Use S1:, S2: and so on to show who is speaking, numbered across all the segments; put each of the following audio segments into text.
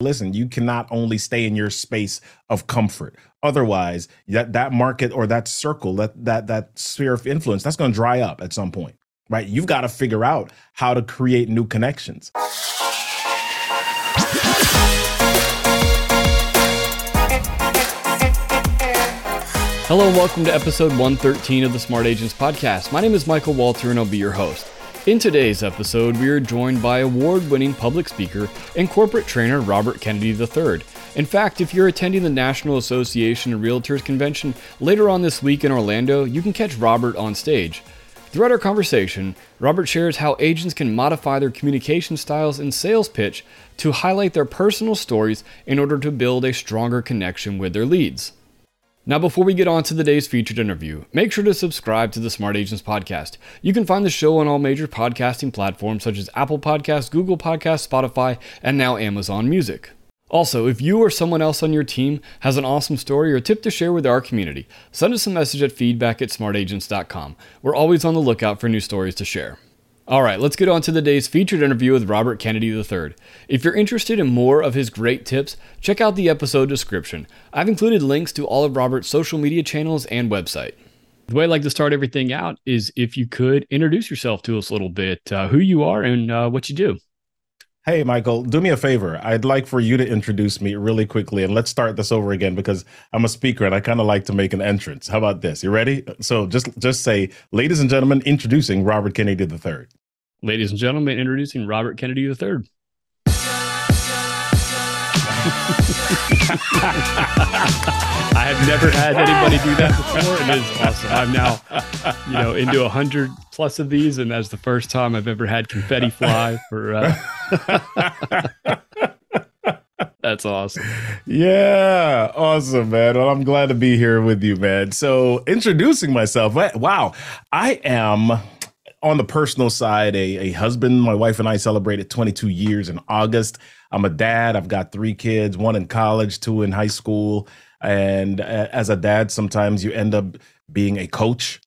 S1: listen you cannot only stay in your space of comfort otherwise that that market or that circle that that that sphere of influence that's going to dry up at some point right you've got to figure out how to create new connections
S2: Hello and welcome to episode 113 of the Smart Agents Podcast. My name is Michael Walter and I'll be your host. In today's episode, we are joined by award winning public speaker and corporate trainer Robert Kennedy III. In fact, if you're attending the National Association of Realtors convention later on this week in Orlando, you can catch Robert on stage. Throughout our conversation, Robert shares how agents can modify their communication styles and sales pitch to highlight their personal stories in order to build a stronger connection with their leads. Now, before we get on to the day's featured interview, make sure to subscribe to the Smart Agents Podcast. You can find the show on all major podcasting platforms such as Apple Podcasts, Google Podcasts, Spotify, and now Amazon Music. Also, if you or someone else on your team has an awesome story or tip to share with our community, send us a message at feedback at smartagents.com. We're always on the lookout for new stories to share. All right, let's get on to the day's featured interview with Robert Kennedy III. If you're interested in more of his great tips, check out the episode description. I've included links to all of Robert's social media channels and website. The way I like to start everything out is if you could introduce yourself to us a little bit, uh, who you are and uh, what you do.
S1: Hey, Michael, do me a favor. I'd like for you to introduce me really quickly and let's start this over again because I'm a speaker and I kind of like to make an entrance. How about this? You ready? So just just say, ladies and gentlemen, introducing Robert Kennedy III.
S2: Ladies and gentlemen, introducing Robert Kennedy III. I have never had anybody do that before. It is awesome. I'm now, you know, into a hundred plus of these, and that's the first time I've ever had confetti fly for. Uh... that's awesome.
S1: Yeah, awesome, man. Well, I'm glad to be here with you, man. So, introducing myself. Wow, I am on the personal side, a, a husband. My wife and I celebrated 22 years in August. I'm a dad. I've got three kids, one in college, two in high school. And uh, as a dad, sometimes you end up being a coach,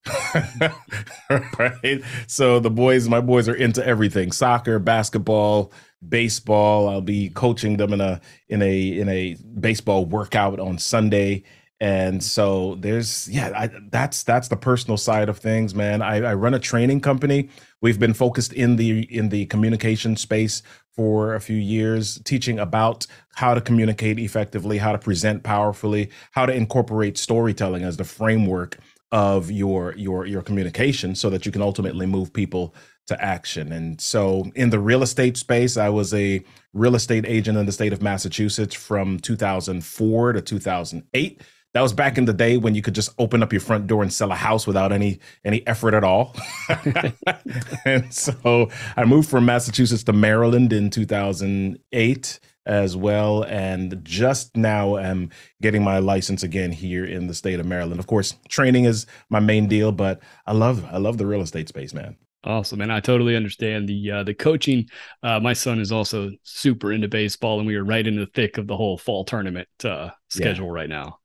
S1: right? So the boys, my boys are into everything: soccer, basketball, baseball. I'll be coaching them in a in a in a baseball workout on Sunday and so there's yeah I, that's that's the personal side of things man. I, I run a training company. We've been focused in the in the communication space for a few years teaching about how to communicate effectively how to present powerfully how to incorporate storytelling as the framework of your your your communication so that you can ultimately move people to action. And so in the real estate space i was a real estate agent in the state of massachusetts from 2004 to 2008 that was back in the day when you could just open up your front door and sell a house without any any effort at all. and so I moved from Massachusetts to Maryland in 2008 as well and just now am getting my license again here in the state of Maryland. Of course, training is my main deal, but I love I love the real estate space, man.
S2: Awesome, and I totally understand the uh, the coaching. Uh, my son is also super into baseball, and we are right in the thick of the whole fall tournament uh, schedule yeah. right now.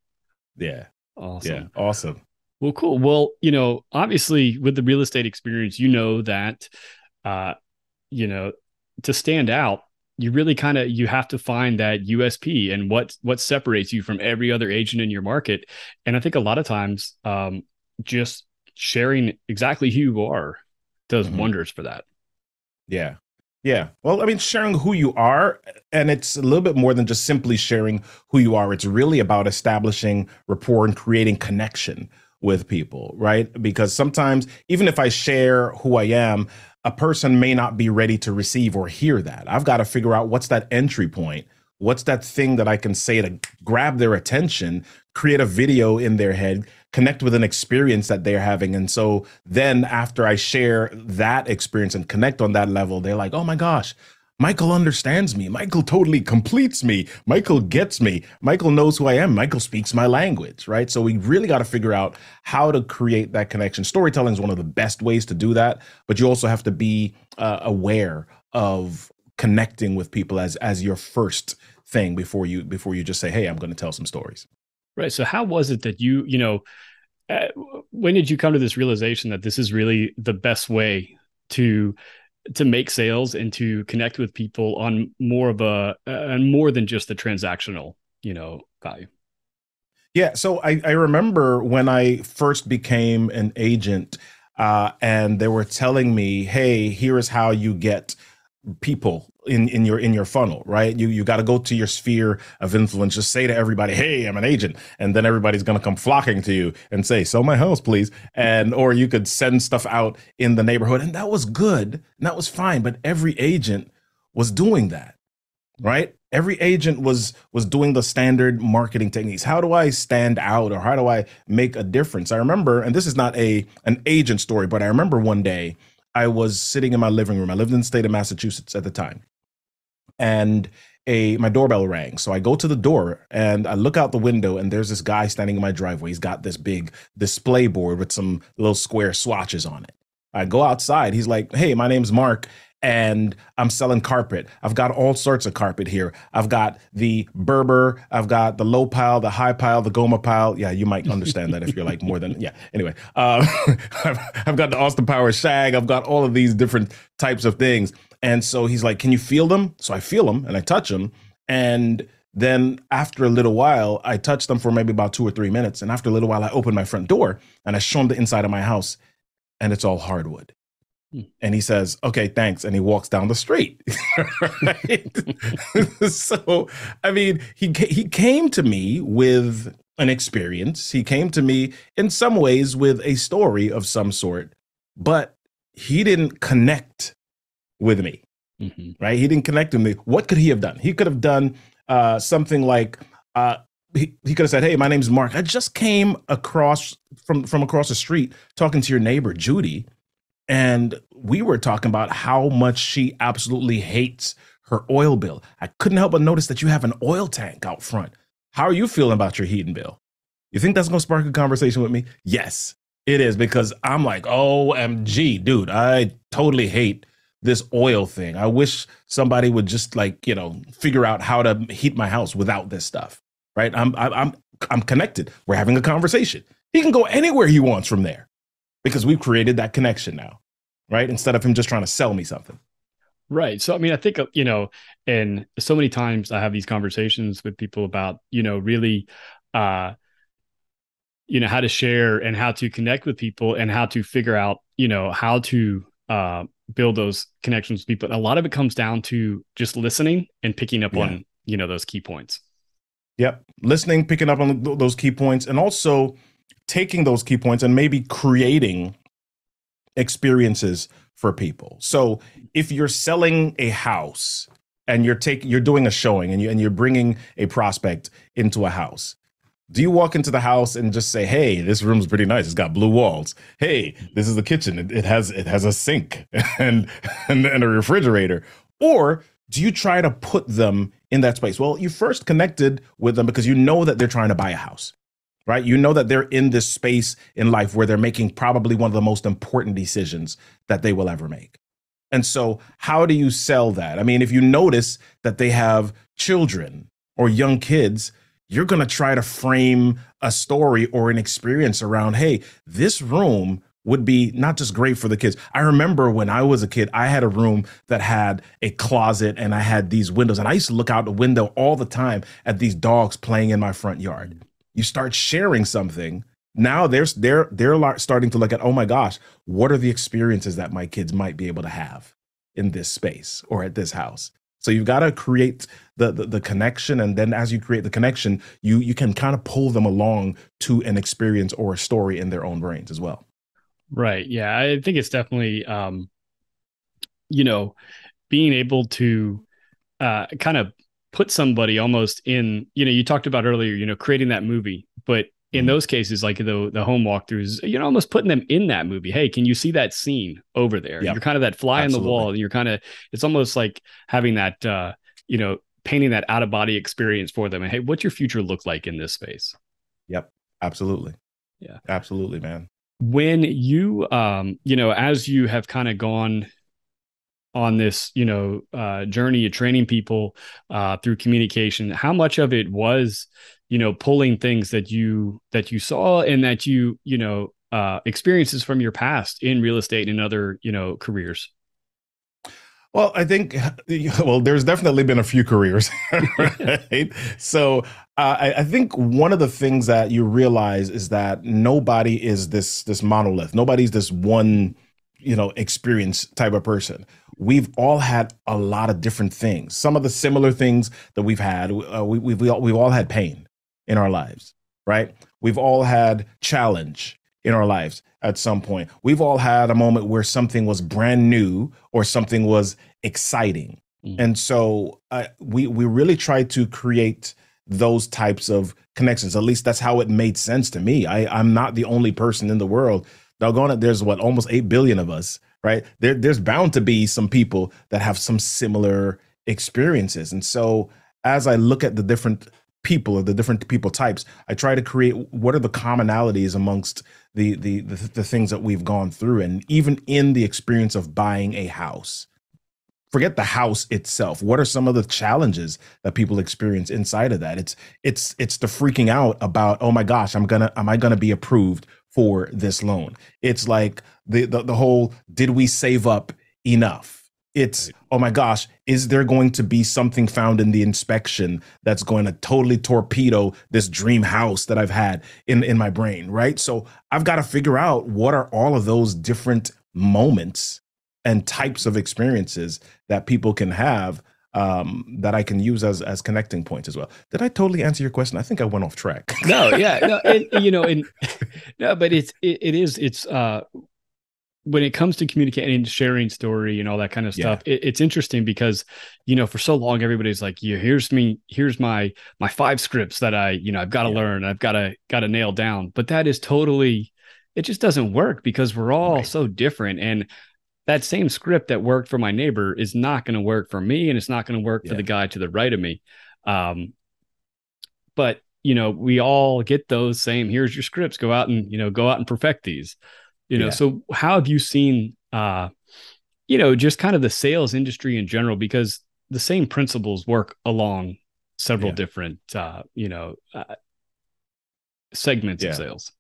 S1: Yeah.
S2: Awesome.
S1: Yeah. Awesome.
S2: Well, cool. Well, you know, obviously with the real estate experience, you know that, uh, you know, to stand out, you really kind of you have to find that USP and what what separates you from every other agent in your market. And I think a lot of times, um, just sharing exactly who you are does mm-hmm. wonders for that.
S1: Yeah. Yeah. Well, I mean, sharing who you are, and it's a little bit more than just simply sharing who you are. It's really about establishing rapport and creating connection with people, right? Because sometimes, even if I share who I am, a person may not be ready to receive or hear that. I've got to figure out what's that entry point. What's that thing that I can say to grab their attention, create a video in their head, connect with an experience that they're having. And so then after I share that experience and connect on that level, they're like, oh my gosh, Michael understands me. Michael totally completes me. Michael gets me. Michael knows who I am. Michael speaks my language, right? So we really got to figure out how to create that connection. Storytelling is one of the best ways to do that, but you also have to be uh, aware of connecting with people as as your first thing before you before you just say, "Hey, I'm going to tell some stories."
S2: Right. So how was it that you, you know, uh, when did you come to this realization that this is really the best way to to make sales and to connect with people on more of a and more than just the transactional you know value
S1: yeah so i, I remember when i first became an agent uh, and they were telling me hey here is how you get people in in your in your funnel right? You you got to go to your sphere of influence. Just say to everybody hey i'm an agent and then everybody's to come flocking to you and say sell my house please and or you could send stuff out in the neighborhood and that was good and that was fine but every agent was doing that right? Every agent was was doing the standard marketing techniques. How do i stand out or how do i make a difference? I remember and this is not a an agent story but i remember one day I was sitting in my living room. I lived in the state of Massachusetts at the time. And a my doorbell rang. So I go to the door and I look out the window and there's this guy standing in my driveway. He's got this big display board with some little square swatches on it. I go outside. He's like, "Hey, my name's Mark and I'm selling carpet. I've got all sorts of carpet here. I've got the Berber, I've got the low pile, the high pile, the Gomer Pyle. Yeah, you might understand that if you're like more than yeah. Anyway, uh, I've, I've got the Austin Power shag. I've got all of these different types of things. And so he's like, "Can you feel them?" So I feel them and I touch them, and then after a little while, I touch them for maybe about two or three minutes. And after a little while, I open my front door and I show him the inside of my house, and it's all hardwood. Hmm. And he says, okay, thanks. And he walks down the street. so, I mean, he, he came to me with an experience. He came to me in some ways with a story of some sort, but he didn't connect with me, mm-hmm. right? He didn't connect with me. What could he have done? He could have done uh, something like, uh, he, he could have said, "Hey, my name's Mark. I just came across from from across the street talking to your neighbor Judy, and we were talking about how much she absolutely hates her oil bill. I couldn't help but notice that you have an oil tank out front. How are you feeling about your heating bill? You think that's to spark a conversation with me? Yes, it is because I'm like, OMG, dude, I totally hate this oil thing. I wish somebody would just like, you know, figure out how to heat my house without this stuff. Right? I'm I'm I'm connected. We're having a conversation. He can go anywhere he wants from there because we've created that connection now, right? Instead of him just trying to sell me something.
S2: Right. So, I mean, I think, uh, you know, and so many times I have these conversations with people about, you know, really, uh, you know, how to share and how to connect with people and how to figure out, you know, how to, uh, build those connections with people. A lot of it comes down to just listening and picking up yeah. on, you know, those key points.
S1: Yep. Listening, picking up on those key points, and also taking those key points and maybe creating experiences for people. So if you're selling a house and you're taking you're doing a showing and you and you're bringing a prospect into a house, do you walk into the house and just say, "Hey, this room's pretty nice. It's got blue walls. Hey, mm-hmm. this is the kitchen. It, it has it has a sink and, and and a refrigerator." Or do you try to put them in that space? Well, you first connected with them because you know that they're trying to buy a house right? You know that they're in this space in life where they're making probably one of the most important decisions that they will ever make. And so, how do you sell that? I mean, if you notice that they have children or young kids, you're going to try to frame a story or an experience around, hey, this room would be not just great for the kids. I remember when I was a kid, I had a room that had a closet and I had these windows, and I used to look out the window all the time at these dogs playing in my front yard you start sharing something now they're they're they're starting to look at oh my gosh what are the experiences that my kids might be able to have in this space or at this house so you've got to create the, the, the connection and then as you create the connection you you can kind of pull them along to an experience or a story in their own brains as well.
S2: Right yeah i think it's definitely um you know being able to uh kind of put somebody almost in, you know, you talked about earlier, you know, creating that movie, but in those cases, like the the home walkthroughs, you're almost putting them in that movie. Hey, can you see that scene over there? Yep. You're kind of that fly Absolutely. on the wall. You're kind of it's almost like having that uh, you know, painting that out of body experience for them. And hey, what's your future look like in this space?
S1: Yep. Absolutely.
S2: Yeah.
S1: Absolutely, man.
S2: When you um, you know, as you have kind of gone on this you know uh, journey of training people uh, through communication how much of it was you know pulling things that you that you saw and that you you know uh, experiences from your past in real estate and other you know careers
S1: Well, I think, well, there's definitely been a few careers, right? So uh, I, I, think one of the things that you realize is that nobody is this this monolith. Nobody's this one, you know, experience type of person. We've all had a lot of different things. Some of the similar things that we've had, uh, we, we've we all, we've all had pain in our lives, right? We've all had challenge in our lives at some point. We've all had a moment where something was brand new or something was exciting. Mm. And so uh, we we really try to create those types of connections. At least that's how it made sense to me. I, I'm not the only person in the world. Doggone it, there's what almost eight billion of us, right? There, there's bound to be some people that have some similar experiences. And so as I look at the different people or the different people types, I try to create what are the commonalities amongst the, the the the, things that we've gone through and even in the experience of buying a house. Forget the house itself. What are some of the challenges that people experience inside of that? It's it's it's the freaking out about oh my gosh i'm gonna am i gonna be approved for this loan? It's like the the, the whole did we save up enough it's oh my gosh is there going to be something found in the inspection that's going to totally torpedo this dream house that i've had in in my brain right so i've got to figure out what are all of those different moments and types of experiences that people can have um, that I can use as as connecting points as well. Did I totally answer your question? I think I went off track.
S2: no, yeah, no, and, you know, and no, but it's it, it is it's uh when it comes to communicating and sharing story and all that kind of stuff yeah. it, it's interesting because you know for so long everybody's like yeah here's me here's my my five scripts that i you know i've got to yeah. learn i've got to got to nail down but that is totally it just doesn't work because we're all right. so different and that same script that worked for my neighbor is not going to work for me and it's not going to work yeah. for the guy to the right of me um but you know we all get those same here's your scripts go out and you know go out and perfect these you know yeah. so how have you seen uh you know just kind of the sales industry in general because the same principles work along several yeah. different uh you know uh, segments yeah. of sales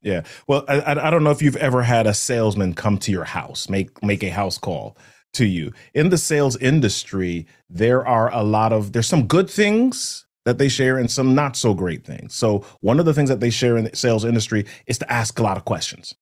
S1: yeah well I, I don't know if you've ever had a salesman come to your house make make a house call to you in the sales industry there are a lot of there's some good things that they share and some not so great things so one of the things that they share in the sales industry is to ask a lot of questions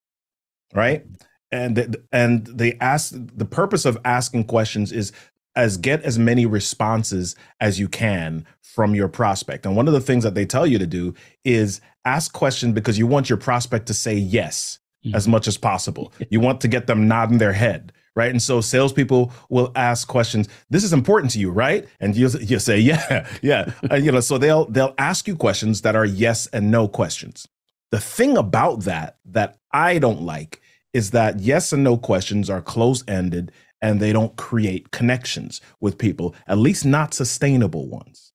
S1: right? And the, and they ask the purpose of asking questions is as get as many responses as you can from your prospect. And one of the things that they tell you to do is ask questions because you want your prospect to say yes mm-hmm. as much as possible. you want to get them nodding their head, right? And so salespeople will ask questions. This is important to you, right? And you you say, yeah, yeah. and, you know, so they'll they'll ask you questions that are yes and no questions. The thing about that that I don't like is that yes and no questions are close ended and they don't create connections with people, at least not sustainable ones.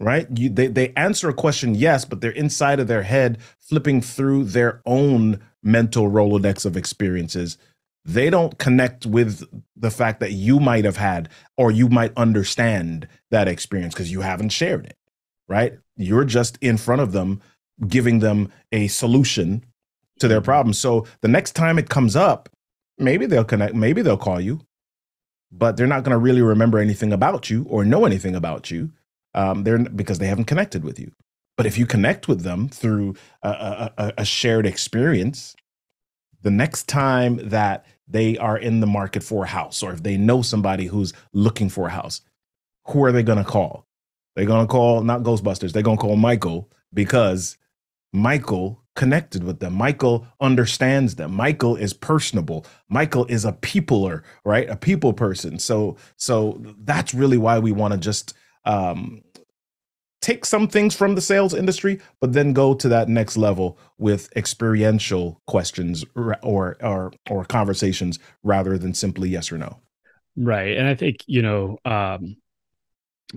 S1: Right? You, they, they answer a question yes, but they're inside of their head flipping through their own mental Rolodex of experiences. They don't connect with the fact that you might have had or you might understand that experience because you haven't shared it. Right? You're just in front of them, giving them a solution to their problem. So the next time it comes up, maybe they'll connect, maybe they'll call you, but they're not going to really remember anything about you or know anything about you. Um, they're because they haven't connected with you. But if you connect with them through a, a, a shared experience, the next time that they are in the market for a house, or if they know somebody who's looking for a house, who are they going to call? They're going to call not Ghostbusters. They're going to call Michael because Michael connected with them. Michael understands them. Michael is personable. Michael is a peopler, right? A people person. So so that's really why we want to just um take some things from the sales industry but then go to that next level with experiential questions or or or conversations rather than simply yes or no.
S2: Right. And I think, you know, um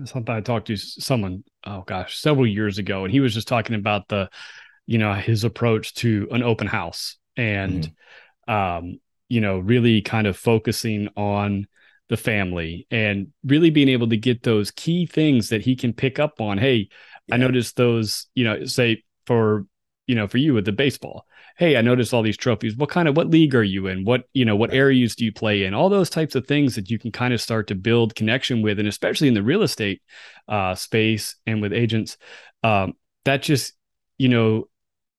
S2: something I talked to someone, oh gosh, several years ago, and he was just talking about the you know his approach to an open house and mm-hmm. um you know really kind of focusing on the family and really being able to get those key things that he can pick up on hey yeah. i noticed those you know say for you know for you with the baseball hey, I noticed all these trophies. What kind of what league are you in? What you know, what areas do you play in? All those types of things that you can kind of start to build connection with, and especially in the real estate uh, space and with agents, um, that just you know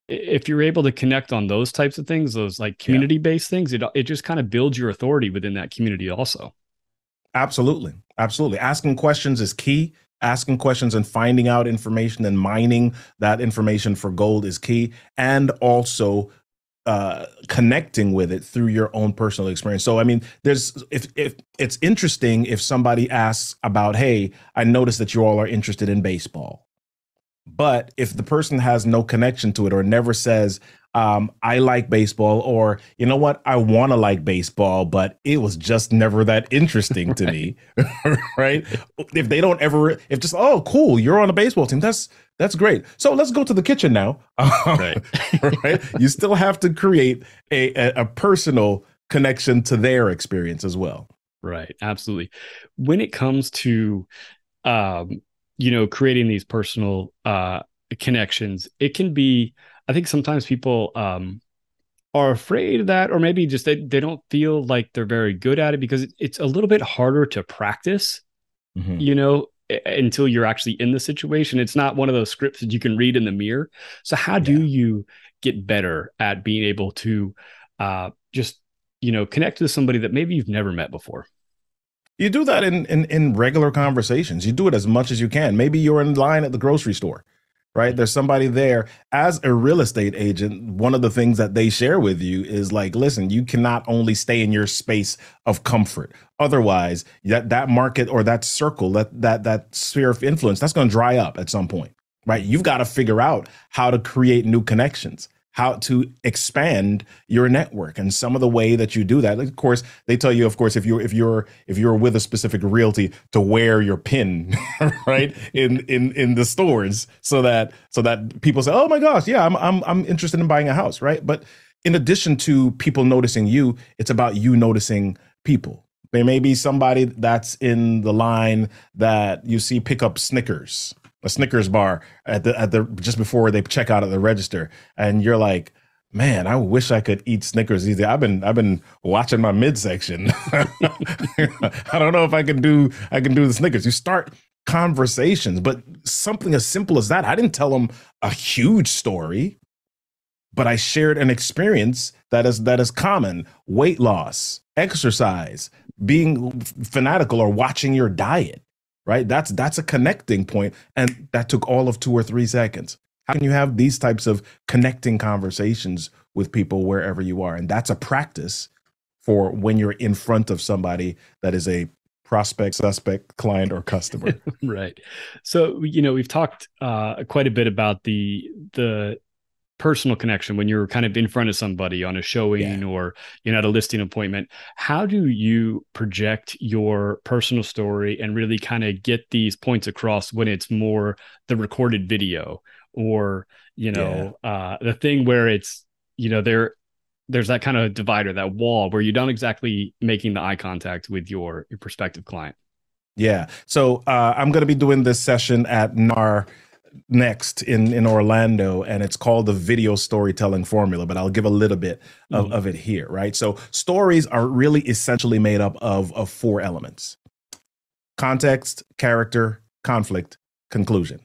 S2: if you're able to connect on those types of things, those like community based yeah. things, it it just kind of builds your authority within that community also.
S1: Absolutely. Absolutely. Asking questions is key. Asking questions and finding out information and mining that information for gold is key. And also uh, connecting with it through your own personal experience. So, I mean, there's if if it's interesting if somebody asks about, hey, I noticed that you all are interested in baseball. But if the person has no connection to it or never says, um, I like baseball, or you know what, I want to like baseball, but it was just never that interesting to me, right? If they don't ever, if just oh, cool, you're on a baseball team, that's that's great. So let's go to the kitchen now, right? right? You still have to create a, a, a personal connection to their experience as well.
S2: Right, absolutely. When it comes to um, you know creating these personal uh connections it can be i think sometimes people um are afraid of that or maybe just they, they don't feel like they're very good at it because it's a little bit harder to practice mm-hmm. you know until you're actually in the situation it's not one of those scripts that you can read in the mirror so how do yeah. you get better at being able to uh just you know connect to somebody that maybe you've never met before
S1: you do that in, in in regular conversations. You do it as much as you can. Maybe you're in line at the grocery store, right? There's somebody there. As a real estate agent, one of the things that they share with you is like, listen, you cannot only stay in your space of comfort. Otherwise, that that market or that circle, that that that sphere of influence, that's going to dry up at some point, right? You've got to figure out how to create new connections how to expand your network and some of the way that you do that. Of course they tell you of course if you're if you're if you're with a specific realty to wear your pin right in in in the stores so that so that people say oh my gosh yeah i'm i'm i'm interested in buying a house right? But in addition to people noticing you it's about you noticing people. There may be somebody that's in the line that you see pick up snickers a Snickers bar at the at the just before they check out at the register, and you're like, man, I wish I could eat Snickers easy. I've been I've been watching my midsection. I don't know if I can do I can do the Snickers. You start conversations, but something as simple as that. I didn't tell them a huge story, but I shared an experience that is that is common: weight loss, exercise, being fanatical, or watching your diet right? That's that's a connecting point, and that took all of two or three seconds. How can you have these types of connecting conversations with people wherever you are? And that's a practice for when you're in front of somebody that is a prospect, suspect, client, or customer.
S2: right. So you know we've talked uh, quite a bit about the the personal connection when you're kind of in front of somebody on a showing yeah. or you know at a listing appointment how do you project your personal story and really kind of get these points across when it's more the recorded video or you know yeah. uh the thing where it's you know there there's that kind of divider that wall where you don't exactly making the eye contact with your your prospective client
S1: yeah so uh i'm going to be doing this session at nar next in in Orlando, and it's called the video storytelling formula. But I'll give a little bit of, mm-hmm. of it here, right? So stories are really essentially made up of of four elements: context, character, conflict, conclusion.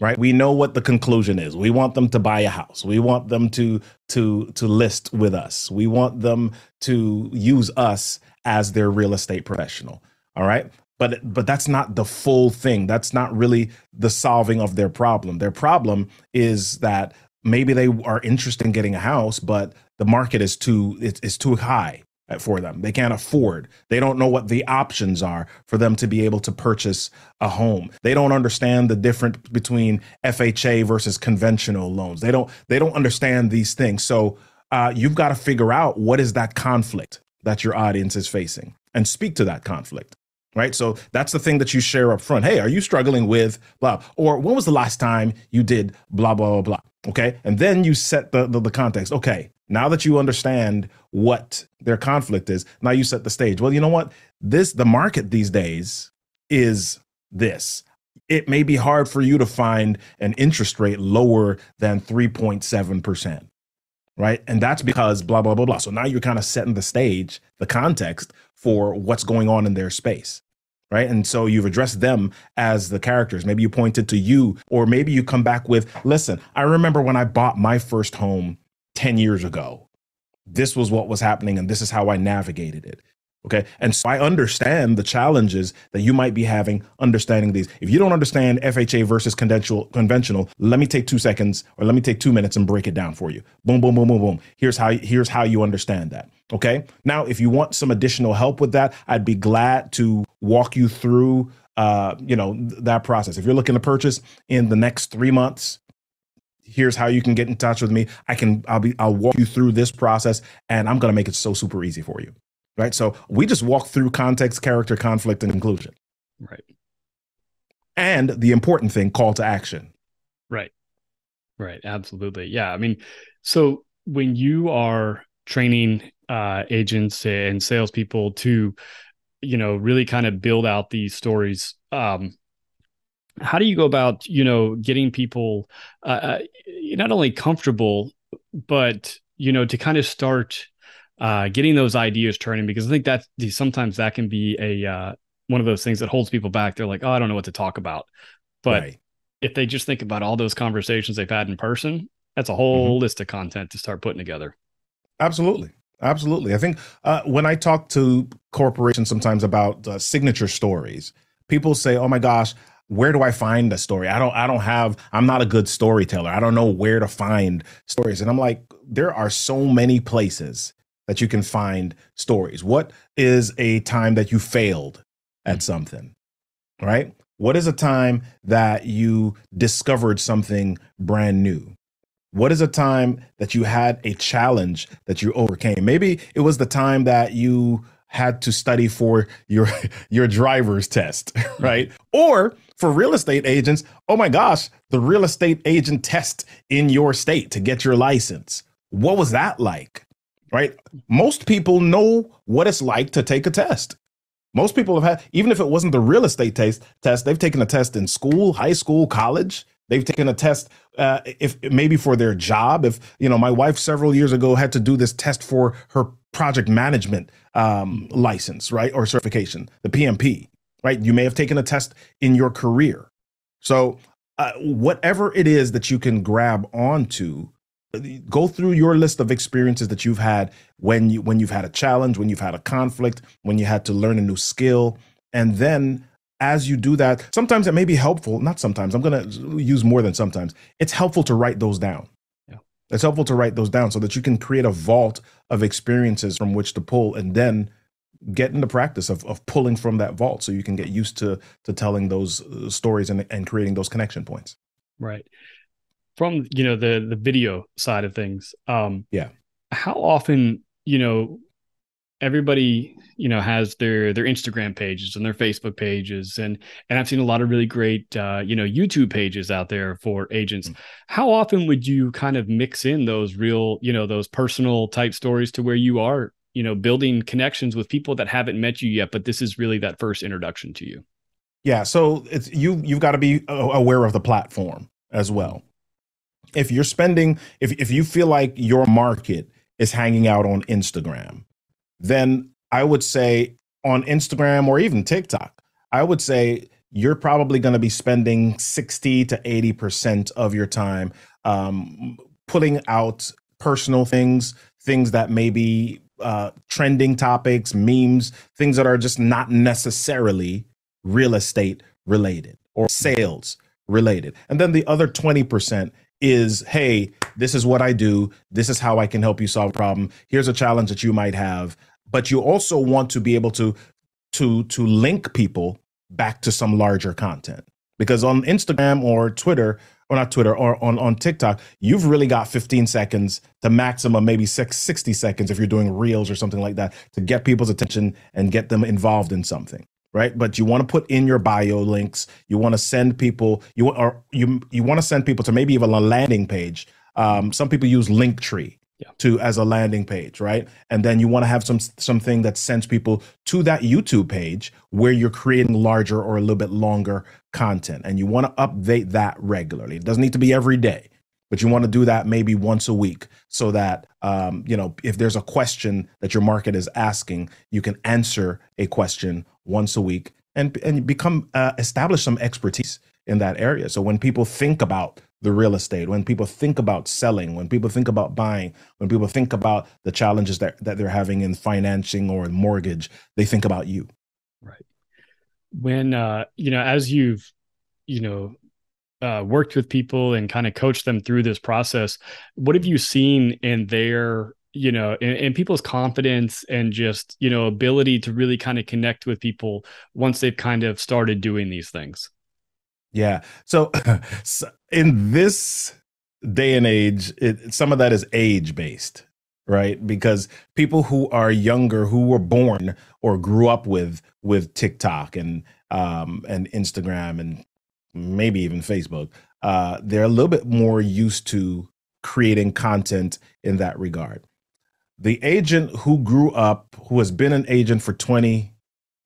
S1: Right? We know what the conclusion is. We want them to buy a house. We want them to to to list with us. We want them to use us as their real estate professional. All right but but that's not the full thing. That's not really the solving of their problem. Their problem is that maybe they are interested in getting a house but the market is too it's, too high for them. They can't afford. They don't know what the options are for them to be able to purchase a home. They don't understand the difference between fha versus conventional loans. They don't they don't understand these things. So uh, you've got to figure out what is that conflict that your audience is facing and speak to that conflict right? So that's the thing that you share up front. Hey, are you struggling with blah? Or when was the last time you did blah, blah, blah, blah? Okay. And then you set the, the, the context. Okay. Now that you understand what their conflict is, now you set the stage. Well, you know what? This, the market these days is this. It may be hard for you to find an interest rate lower than 3.7%. right? And that's because blah, blah, blah, blah. So now you're kind of setting the stage, the context for what's going on in their space. Right. And so you've addressed them as the characters. Maybe you pointed to you, or maybe you come back with, listen, I remember when I bought my first home 10 years ago. This was what was happening, and this is how I navigated it. Okay. And so I understand the challenges that you might be having understanding these. If you don't understand FHA versus conventional, conventional, let me take two seconds or let me take two minutes and break it down for you. Boom, boom, boom, boom, boom. Here's how here's how you understand that. Okay. Now, if you want some additional help with that, I'd be glad to walk you through uh, you know, that process. If you're looking to purchase in the next three months, here's how you can get in touch with me. I can I'll be I'll walk you through this process and I'm gonna make it so super easy for you right? So we just walk through context, character, conflict, and inclusion.
S2: Right.
S1: And the important thing, call to action.
S2: Right. Right. Absolutely. Yeah. I mean, so when you are training uh, agents and salespeople to, you know, really kind of build out these stories, um, how do you go about, you know, getting people uh, uh not only comfortable, but you know, to kind of start uh, getting those ideas turning because I think that sometimes that can be a uh, one of those things that holds people back. They're like, oh, I don't know what to talk about. But right. if they just think about all those conversations they've had in person, that's a whole mm-hmm. list of content to start putting together.
S1: Absolutely. Absolutely. I think uh, when I talk to corporations sometimes about uh, signature stories, people say, "Oh my gosh, where do I find a story? I don't I don't have I'm not a good storyteller. I don't know where to find stories." And I'm like, there are so many places that you can find stories? What is a time that you failed at mm. something? Right? What is a time that you discovered something brand new? What is a time that you had a challenge that you overcame? Maybe it was the time that you had to study for your your driver's test, right? Or for real estate agents, oh my gosh, the real estate agent test in your state to get your license. What was that like? right? Most people know what it's like to take a test. Most people have had, even if it wasn't the real estate test, test they've taken a test in school, high school, college. They've taken a test, uh, if maybe for their job. If you know, my wife several years ago had to do this test for her project management um, license, right, or certification, the PMP, right. You may have taken a test in your career. So, uh, whatever it is that you can grab onto go through your list of experiences that you've had when you when you've had a challenge when you've had a conflict when you had to learn a new skill and then as you do that sometimes it may be helpful not sometimes i'm going to use more than sometimes it's helpful to write those down. Yeah. it's helpful to write those down so that you can create a vault of experiences from which to pull and then get in the practice of, of pulling from that vault so you can get used to to telling those uh, stories and, and creating those connection points.
S2: Right. From you know the the video side of things um
S1: yeah.
S2: how often you know everybody you know has their their instagram pages and their facebook pages. And and i've seen a lot of really great uh you know youtube pages out there for agents. Mm-hmm. how often would you kind of mix in those real you know those personal type stories to where you are you know building connections with people that haven't met you yet but this is really that first introduction to you?
S1: Yeah so it's you you've got to be aware of the platform as well. If you're spending if if you feel like your market is hanging out on Instagram, then I would say on Instagram or even TikTok, I would say you're probably going to be spending 60 to 80% of your time um, putting out personal things, things that may be uh, trending topics, memes, things that are just not necessarily real estate related or sales related. And then the other 20% is hey this is what i do. This is how i can help you solve a problem. Here's a challenge that you might have. But you also want to be able to to to link people back to some larger content. Because on instagram or twitter or not twitter or on, on tiktok you've really got 15 seconds to maximum maybe six, 60 seconds if you're doing reels or something like that to get people's attention and get them involved in something right? But you want to put in your bio links. You want to send people. You or you you want to send people to maybe even a landing page. Um, some people use Linktree yeah. to as a landing page, right? And then you want to have some something that sends people to that YouTube page where you're creating larger or a little bit longer content, and you want to update that regularly. It doesn't need to be every day, but you want to do that maybe once a week so that um, you know if there's a question that your market is asking you can answer a question once a week and and become uh, establish some expertise in that area. So when people think about the real estate when people think about selling when people think about buying when people think about the challenges that, that they're having in financing or mortgage they think about you.
S2: Right. When uh you know as you've you know uh, worked with people and kind of coached them through this process what have you seen in their you know in, in, people's confidence and just you know ability to really kind of connect with people once they've kind of started doing these things?
S1: Yeah. So, in this day and age it, some of that is age based right? Because people who are younger who were born or grew up with with tiktok and um and instagram and maybe even Facebook, uh, they're a little bit more used to creating content in that regard. The agent who grew up, who has been an agent for 20,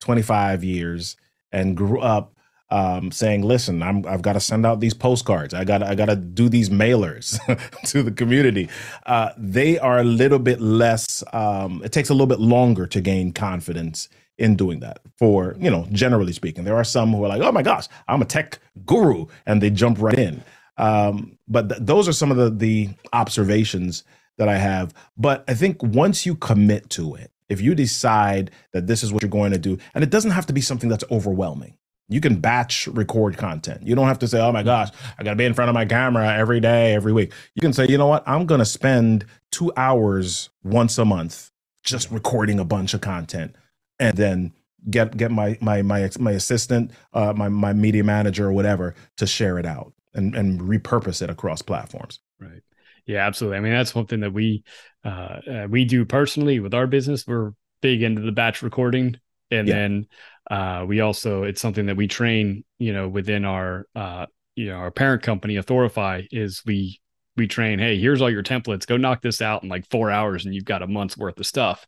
S1: 25 years and grew up um, saying, "Listen, I'm, I've got to send out these postcards. I got I got to do these mailers to the community." Uh, they are a little bit less. Um, it takes a little bit longer to gain confidence in doing that for you know generally speaking. There are some who are like oh my gosh i'm a tech guru and they jump right in. Um, but th- those are some of the the observations that i have. But i think once you commit to it if you decide that this is what you're going to do and it doesn't have to be something that's overwhelming. You can batch record content. You don't have to say oh my gosh i gotta be in front of my camera every day every week. You can say you know what? I'm gonna spend two hours once a month just recording a bunch of content and then get get my my my my assistant, uh, my my media manager or whatever to share it out and and repurpose it across platforms.
S2: Right. Yeah, absolutely. I mean, that's one thing that we uh, uh, we do personally with our business. We're big into the batch recording, and yeah. then uh, we also it's something that we train. You know, within our uh, you know our parent company, Authorify, is we we train. Hey, here's all your templates. Go knock this out in like four hours, and you've got a month's worth of stuff.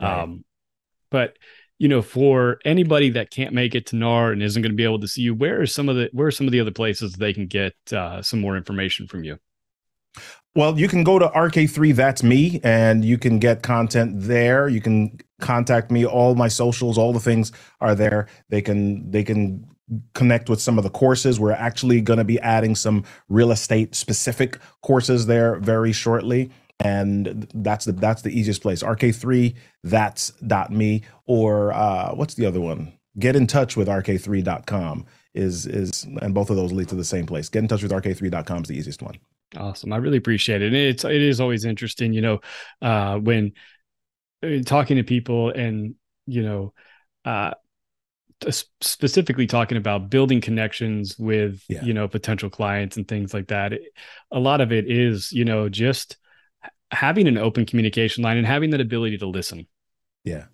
S2: Right. Um, but you know, for anybody that can't make it to NAR and isn't going to be able to see you, where are some of the where are some of the other places they can get uh, some more information from you?
S1: Well, you can go to RK3 That's Me and you can get content there. You can contact me. All my socials, all the things are there. They can they can connect with some of the courses. We're actually going to be adding some real estate specific courses there very shortly and that's the that's the easiest place. RK3 that's dot me or uh, what's the other one? Get in touch with rk3.com is is and both of those lead to the same place. Get in touch with rk3.com is the easiest one.
S2: Awesome. I really appreciate it. And it's it is always interesting, you know, uh, when uh, talking to people and you know uh, specifically talking about building connections with yeah. you know potential clients and things like that it, a lot of it is you know just having an open communication line and having that ability to listen.
S1: Yeah.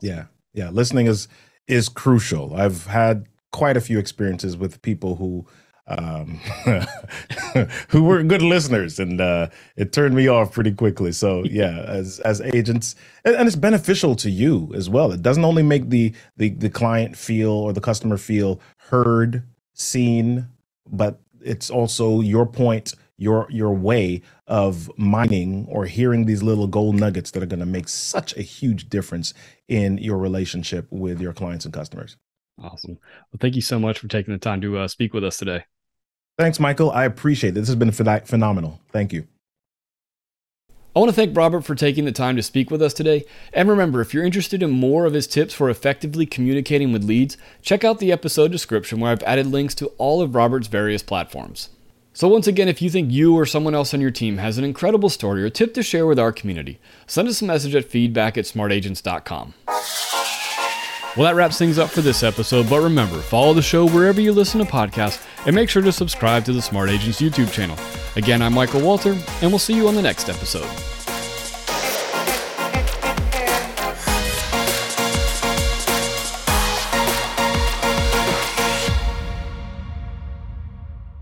S1: Yeah. Yeah. Listening is is crucial. I've had quite a few experiences with people who um who were good listeners and uh it turned me off pretty quickly so yeah as as agents and, and, it's beneficial to you as well it doesn't only make the the the client feel or the customer feel heard seen but it's also your point your your way of mining or hearing these little gold nuggets that are going to make such a huge difference in your relationship with your clients and customers.
S2: Awesome. Well, thank you so much for taking the time to uh, speak with us today.
S1: Thanks, Michael. I appreciate it. This has been ph- phenomenal. Thank you.
S2: I want to thank Robert for taking the time to speak with us today. And remember, if you're interested in more of his tips for effectively communicating with leads, check out the episode description where I've added links to all of Robert's various platforms. So, once again, if you think you or someone else on your team has an incredible story or tip to share with our community, send us a message at feedback at smartagents.com. Well, that wraps things up for this episode, but remember, follow the show wherever you listen to podcasts and make sure to subscribe to the Smart Agents YouTube channel. Again, I'm Michael Walter, and we'll see you on the next episode.